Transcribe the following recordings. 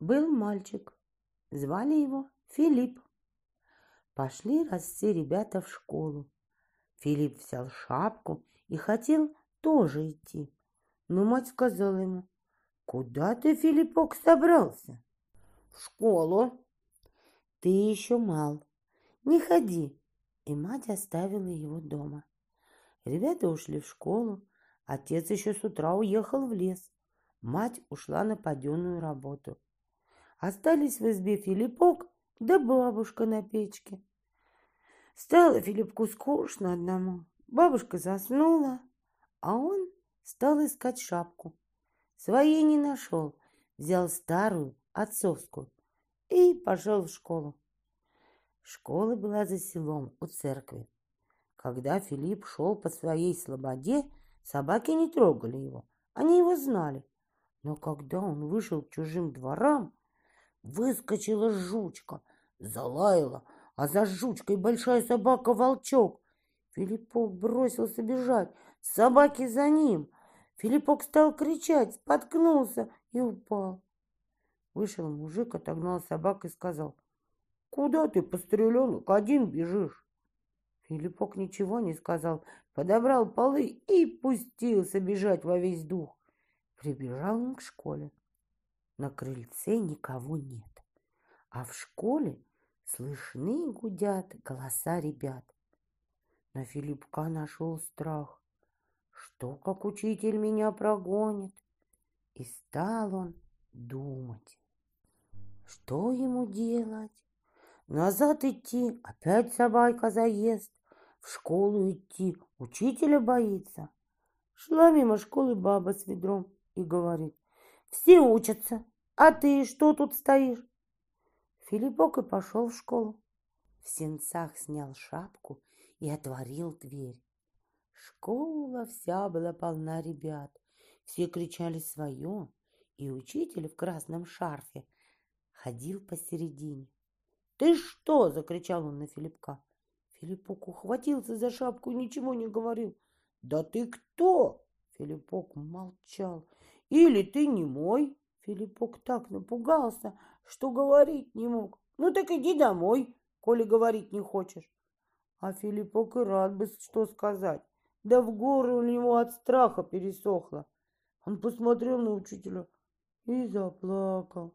Был мальчик, звали его Филипп. Пошли раз все ребята в школу. Филипп взял шапку и хотел тоже идти. Но мать сказала ему, «Куда ты, Филиппок, собрался?» «В школу». «Ты еще мал, не ходи». И мать оставила его дома. Ребята ушли в школу. Отец еще с утра уехал в лес. Мать ушла на паденную работу. Остались в избе Филиппок да бабушка на печке. Стало Филиппку скучно одному. Бабушка заснула, а он стал искать шапку. Своей не нашел, взял старую, отцовскую, и пошел в школу. Школа была за селом у церкви. Когда Филипп шел по своей слободе, собаки не трогали его, они его знали. Но когда он вышел к чужим дворам, выскочила жучка, залаяла, а за жучкой большая собака-волчок. Филиппок бросился бежать, собаки за ним. Филиппок стал кричать, споткнулся и упал. Вышел мужик, отогнал собак и сказал, «Куда ты, постреленок, один бежишь?» Филиппок ничего не сказал, подобрал полы и пустился бежать во весь дух. Прибежал он к школе. На крыльце никого нет, а в школе слышны гудят голоса ребят. На Филиппка нашел страх. Что, как учитель меня прогонит? И стал он думать. Что ему делать? Назад идти, опять собака заест. В школу идти, учителя боится. Шла мимо школы баба с ведром и говорит, все учатся, а ты что тут стоишь? Филиппок и пошел в школу. В сенцах снял шапку и отворил дверь. Школа вся была полна ребят. Все кричали свое, и учитель в красном шарфе ходил посередине. «Ты что?» — закричал он на Филиппка. Филиппок ухватился за шапку и ничего не говорил. «Да ты кто?» Филиппок молчал. «Или ты не мой?» Филиппок так напугался, что говорить не мог. «Ну так иди домой, коли говорить не хочешь». А Филиппок и рад бы что сказать. Да в горы у него от страха пересохло. Он посмотрел на учителя и заплакал.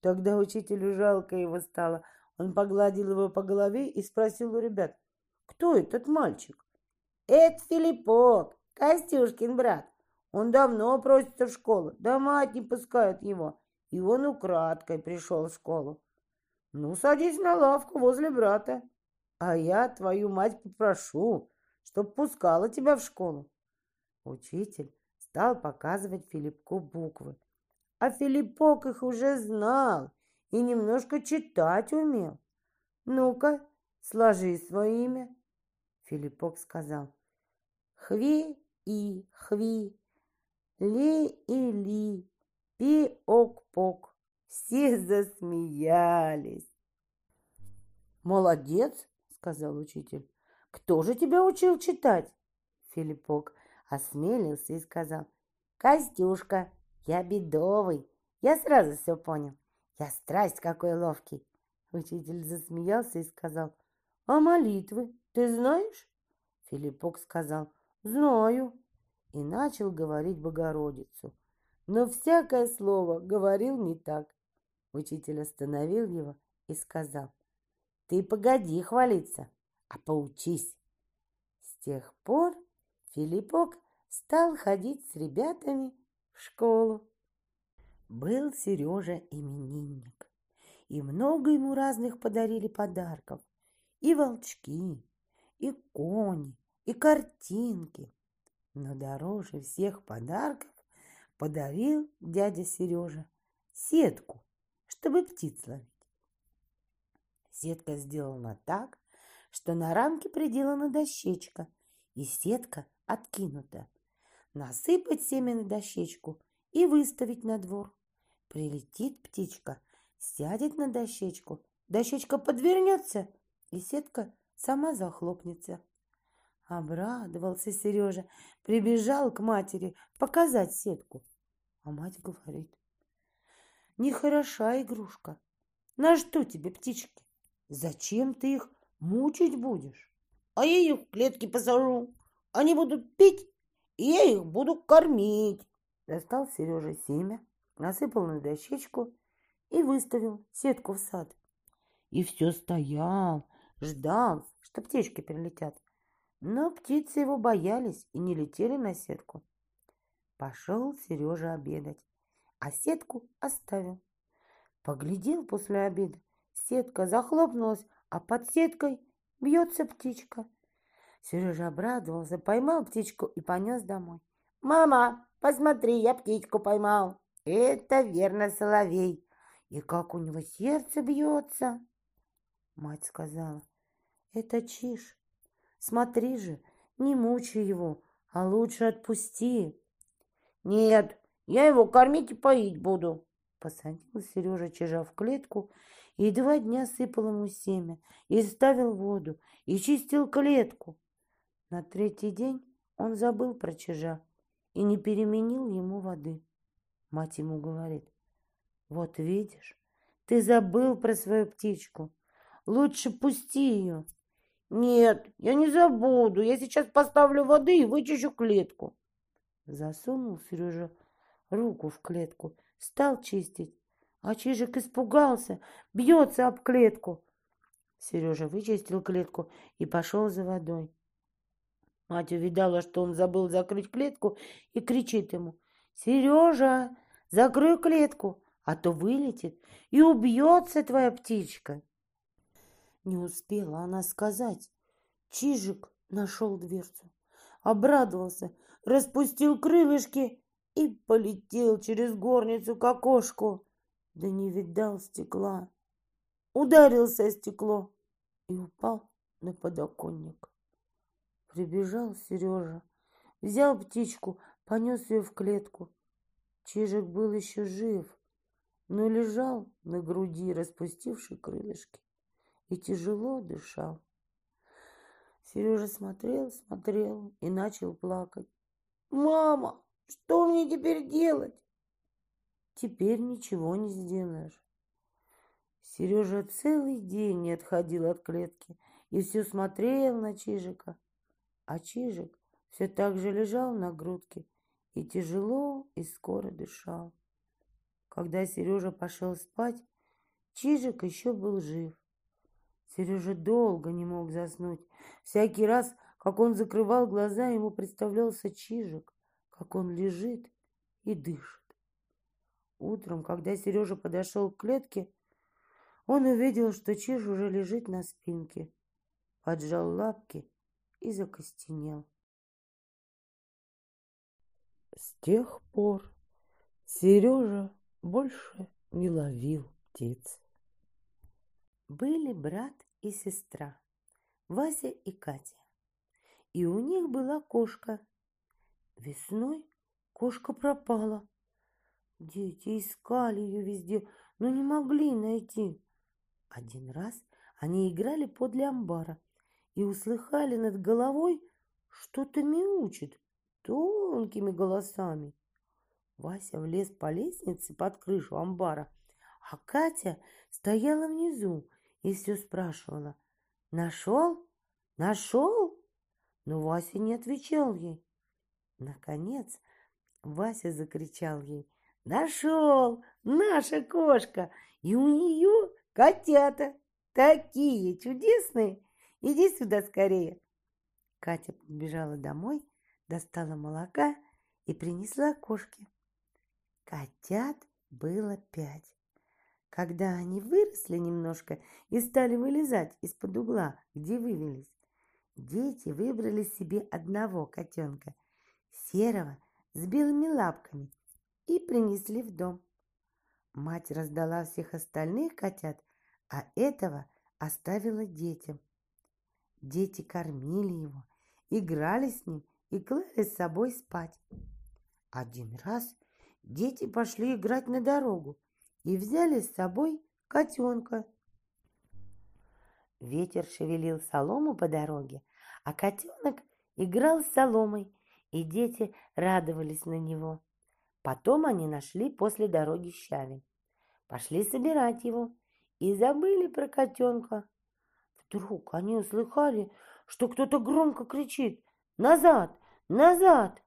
Тогда учителю жалко его стало. Он погладил его по голове и спросил у ребят, кто этот мальчик? Это Филиппок, Костюшкин брат. Он давно просится в школу, да мать не пускает его. И он украдкой пришел в школу. Ну, садись на лавку возле брата, а я твою мать попрошу, чтоб пускала тебя в школу. Учитель стал показывать Филиппку буквы. А Филиппок их уже знал и немножко читать умел. Ну-ка, сложи свое имя. Филиппок сказал. Хви и хви, ли и ли, пи-ок-пок. Все засмеялись. Молодец, сказал учитель. Кто же тебя учил читать? Филиппок осмелился и сказал. Костюшка, я бедовый. Я сразу все понял. Я страсть какой ловкий. Учитель засмеялся и сказал. А молитвы ты знаешь? Филиппок сказал. Знаю и начал говорить Богородицу. Но всякое слово говорил не так. Учитель остановил его и сказал, «Ты погоди хвалиться, а поучись». С тех пор Филиппок стал ходить с ребятами в школу. Был Сережа именинник, и много ему разных подарили подарков. И волчки, и кони, и картинки, но дороже всех подарков подарил дядя Сережа сетку, чтобы птиц ловить. Сетка сделана так, что на рамке приделана дощечка, и сетка откинута. Насыпать семя на дощечку и выставить на двор. Прилетит птичка, сядет на дощечку, дощечка подвернется, и сетка сама захлопнется. Обрадовался Сережа, прибежал к матери показать сетку. А мать говорит, нехороша игрушка. На что тебе птички? Зачем ты их мучить будешь? А я их в клетки посажу. Они будут пить, и я их буду кормить. Достал Сережа семя, насыпал на дощечку и выставил сетку в сад. И все стоял, ждал, что птички прилетят. Но птицы его боялись и не летели на сетку. Пошел Сережа обедать, а сетку оставил. Поглядел после обеда, сетка захлопнулась, а под сеткой бьется птичка. Сережа обрадовался, поймал птичку и понес домой. «Мама, посмотри, я птичку поймал!» «Это верно соловей! И как у него сердце бьется!» Мать сказала, «Это чиж. Смотри же, не мучай его, а лучше отпусти». «Нет, я его кормить и поить буду», Посадил Сережа чижа в клетку и два дня сыпал ему семя, и ставил воду, и чистил клетку. На третий день он забыл про чижа и не переменил ему воды. Мать ему говорит, вот видишь, ты забыл про свою птичку. Лучше пусти ее. Нет, я не забуду. Я сейчас поставлю воды и вычищу клетку. Засунул Сережа руку в клетку стал чистить. А Чижик испугался, бьется об клетку. Сережа вычистил клетку и пошел за водой. Мать увидала, что он забыл закрыть клетку и кричит ему. «Сережа, закрой клетку, а то вылетит и убьется твоя птичка». Не успела она сказать. Чижик нашел дверцу, обрадовался, распустил крылышки и полетел через горницу к окошку, да не видал стекла. Ударился о стекло и упал на подоконник. Прибежал Сережа, взял птичку, понес ее в клетку. Чижик был еще жив, но лежал на груди, распустивший крылышки, и тяжело дышал. Сережа смотрел, смотрел и начал плакать. «Мама, что мне теперь делать? Теперь ничего не сделаешь. Сережа целый день не отходил от клетки и все смотрел на Чижика. А Чижик все так же лежал на грудке и тяжело и скоро дышал. Когда Сережа пошел спать, Чижик еще был жив. Сережа долго не мог заснуть. Всякий раз, как он закрывал глаза, ему представлялся Чижик как он лежит и дышит. Утром, когда Сережа подошел к клетке, он увидел, что Чиж уже лежит на спинке, поджал лапки и закостенел. С тех пор Сережа больше не ловил птиц. Были брат и сестра, Вася и Катя. И у них была кошка Весной кошка пропала. Дети искали ее везде, но не могли найти. Один раз они играли подле амбара и услыхали над головой что-то мяучит тонкими голосами. Вася влез по лестнице под крышу амбара, а Катя стояла внизу и все спрашивала. «Нашел? Нашел?» Но Вася не отвечал ей. Наконец Вася закричал ей. «Нашел! Наша кошка! И у нее котята! Такие чудесные! Иди сюда скорее!» Катя побежала домой, достала молока и принесла кошке. Котят было пять. Когда они выросли немножко и стали вылезать из-под угла, где вывелись, дети выбрали себе одного котенка – серого с белыми лапками и принесли в дом. Мать раздала всех остальных котят, а этого оставила детям. Дети кормили его, играли с ним и клали с собой спать. Один раз дети пошли играть на дорогу и взяли с собой котенка. Ветер шевелил солому по дороге, а котенок играл с соломой и дети радовались на него. Потом они нашли после дороги щавель. пошли собирать его и забыли про котенка. Вдруг они услыхали, что кто-то громко кричит «Назад! Назад!»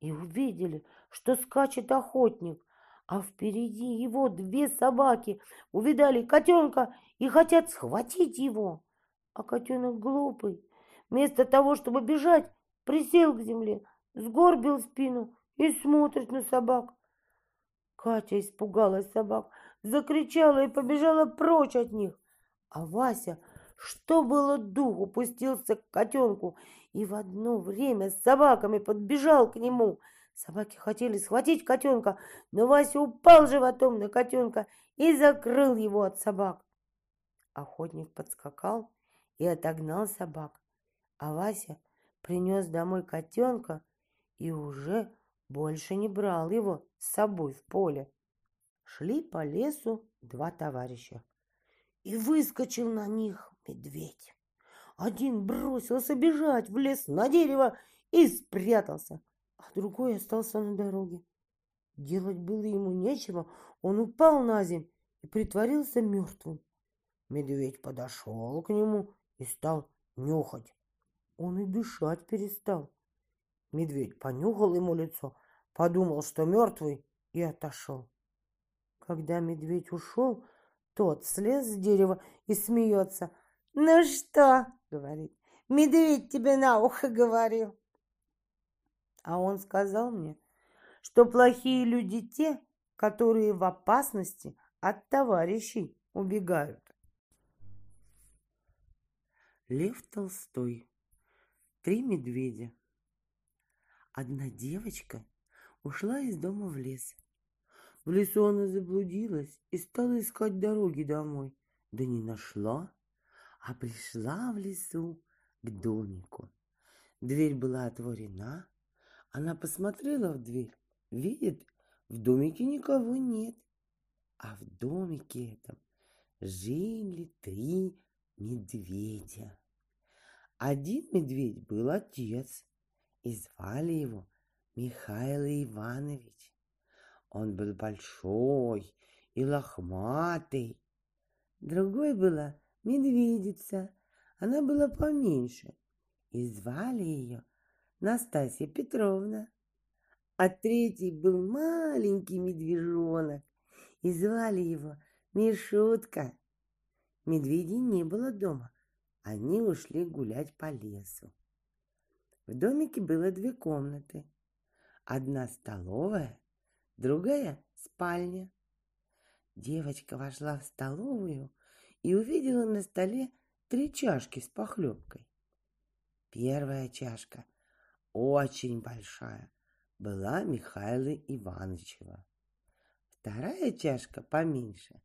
и увидели, что скачет охотник, а впереди его две собаки увидали котенка и хотят схватить его. А котенок глупый, вместо того, чтобы бежать, присел к земле, сгорбил спину и смотрит на собак. Катя испугалась собак, закричала и побежала прочь от них. А Вася, что было духу, пустился к котенку и в одно время с собаками подбежал к нему. Собаки хотели схватить котенка, но Вася упал животом на котенка и закрыл его от собак. Охотник подскакал и отогнал собак, а Вася принес домой котенка и уже больше не брал его с собой в поле. Шли по лесу два товарища, и выскочил на них медведь. Один бросился бежать в лес на дерево и спрятался, а другой остался на дороге. Делать было ему нечего, он упал на землю и притворился мертвым. Медведь подошел к нему и стал нюхать. Он и дышать перестал. Медведь понюхал ему лицо, подумал, что мертвый, и отошел. Когда медведь ушел, тот слез с дерева и смеется. «Ну что?» — говорит. «Медведь тебе на ухо говорил». А он сказал мне, что плохие люди те, которые в опасности от товарищей убегают. Лев Толстой. Три медведя. Одна девочка ушла из дома в лес. В лесу она заблудилась и стала искать дороги домой. Да не нашла, а пришла в лесу к домику. Дверь была отворена. Она посмотрела в дверь. Видит, в домике никого нет. А в домике этом жили три медведя. Один медведь был отец, и звали его Михаил Иванович. Он был большой и лохматый. Другой была медведица, она была поменьше, и звали ее Настасья Петровна. А третий был маленький медвежонок, и звали его Мишутка. Медведей не было дома, они ушли гулять по лесу. В домике было две комнаты. Одна столовая, другая спальня. Девочка вошла в столовую и увидела на столе три чашки с похлебкой. Первая чашка, очень большая, была Михаила Ивановичева. Вторая чашка, поменьше,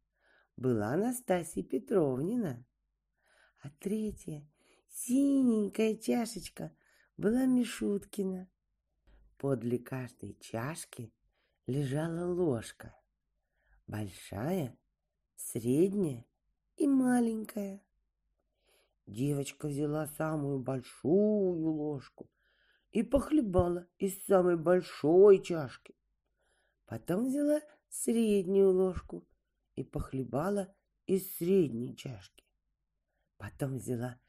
была Анастасия Петровнина. А третья, синенькая чашечка, была Мишуткина. Подле каждой чашки лежала ложка. Большая, средняя и маленькая. Девочка взяла самую большую ложку и похлебала из самой большой чашки. Потом взяла среднюю ложку и похлебала из средней чашки. Потом взяла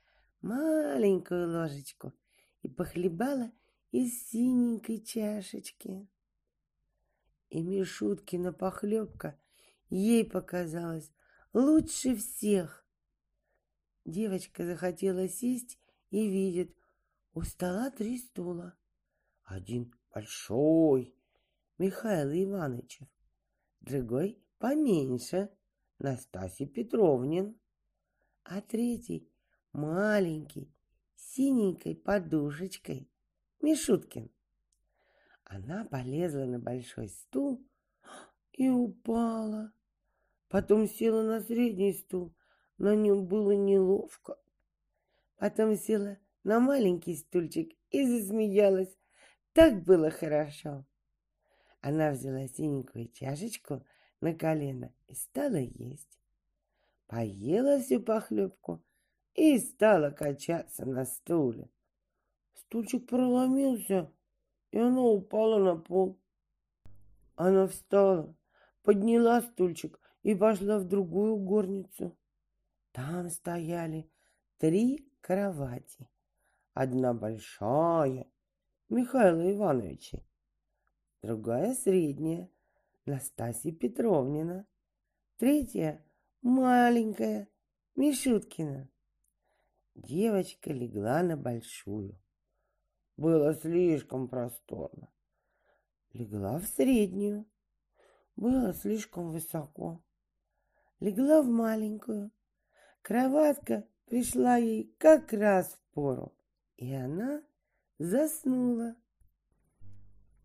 маленькую ложечку и похлебала из синенькой чашечки. И Мишуткина похлебка ей показалась лучше всех. Девочка захотела сесть и видит, у стола три стула. Один большой, Михаил Ивановичев, другой поменьше, Настасья Петровнин, а третий маленький, синенькой подушечкой, Мишуткин. Она полезла на большой стул и упала. Потом села на средний стул, на нем было неловко. Потом села на маленький стульчик и засмеялась. Так было хорошо. Она взяла синенькую чашечку на колено и стала есть. Поела всю похлебку и стала качаться на стуле. Стульчик проломился, и она упала на пол. Она встала, подняла стульчик и пошла в другую горницу. Там стояли три кровати. Одна большая, Михаила Ивановича, другая средняя, Настасья Петровнина, третья маленькая, Мишуткина. Девочка легла на большую. Было слишком просторно. Легла в среднюю. Было слишком высоко. Легла в маленькую. Кроватка пришла ей как раз в пору, и она заснула.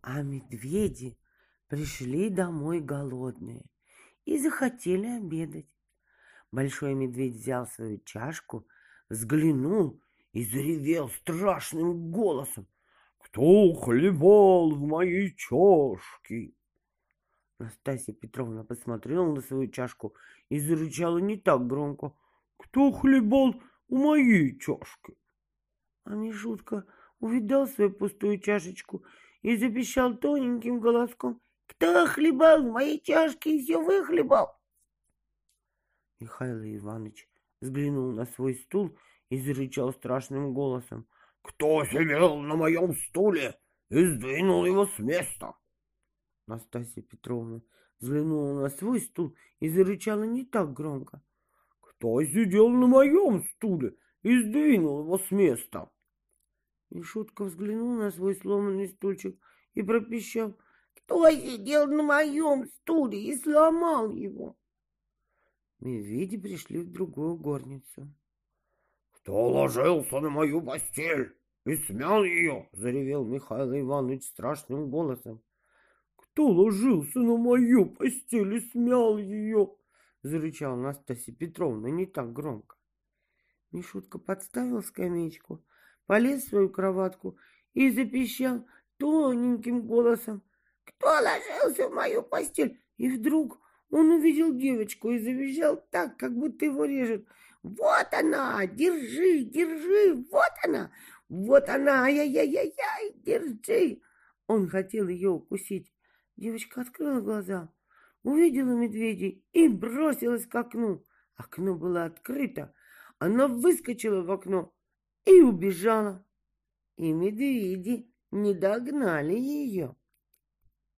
А медведи пришли домой голодные и захотели обедать. Большой медведь взял свою чашку, взглянул и заревел страшным голосом. «Кто хлебал в моей чашке?» Настасья Петровна посмотрела на свою чашку и зарычала не так громко. «Кто хлебал в моей чашке?» А Мишутка увидал свою пустую чашечку и запищал тоненьким голоском. «Кто хлебал в моей чашке и все выхлебал?» Михаил Иванович взглянул на свой стул и зарычал страшным голосом. «Кто сидел на моем стуле и сдвинул его с места?» Настасья Петровна взглянула на свой стул и зарычала не так громко. «Кто сидел на моем стуле и сдвинул его с места?» И шутка взглянул на свой сломанный стульчик и пропищал. «Кто сидел на моем стуле и сломал его?» Медведи пришли в другую горницу. «Кто ложился на мою постель и смял ее?» — заревел Михаил Иванович страшным голосом. «Кто ложился на мою постель и смял ее?» — зарычала Настасья Петровна не так громко. Мишутка подставил скамеечку, полез в свою кроватку и запищал тоненьким голосом. «Кто ложился в мою постель?» И вдруг он увидел девочку и завизжал так, как будто его режет. «Вот она! Держи, держи! Вот она! Вот она! Ай-яй-яй-яй! Держи!» Он хотел ее укусить. Девочка открыла глаза, увидела медведей и бросилась к окну. Окно было открыто. Она выскочила в окно и убежала. И медведи не догнали ее.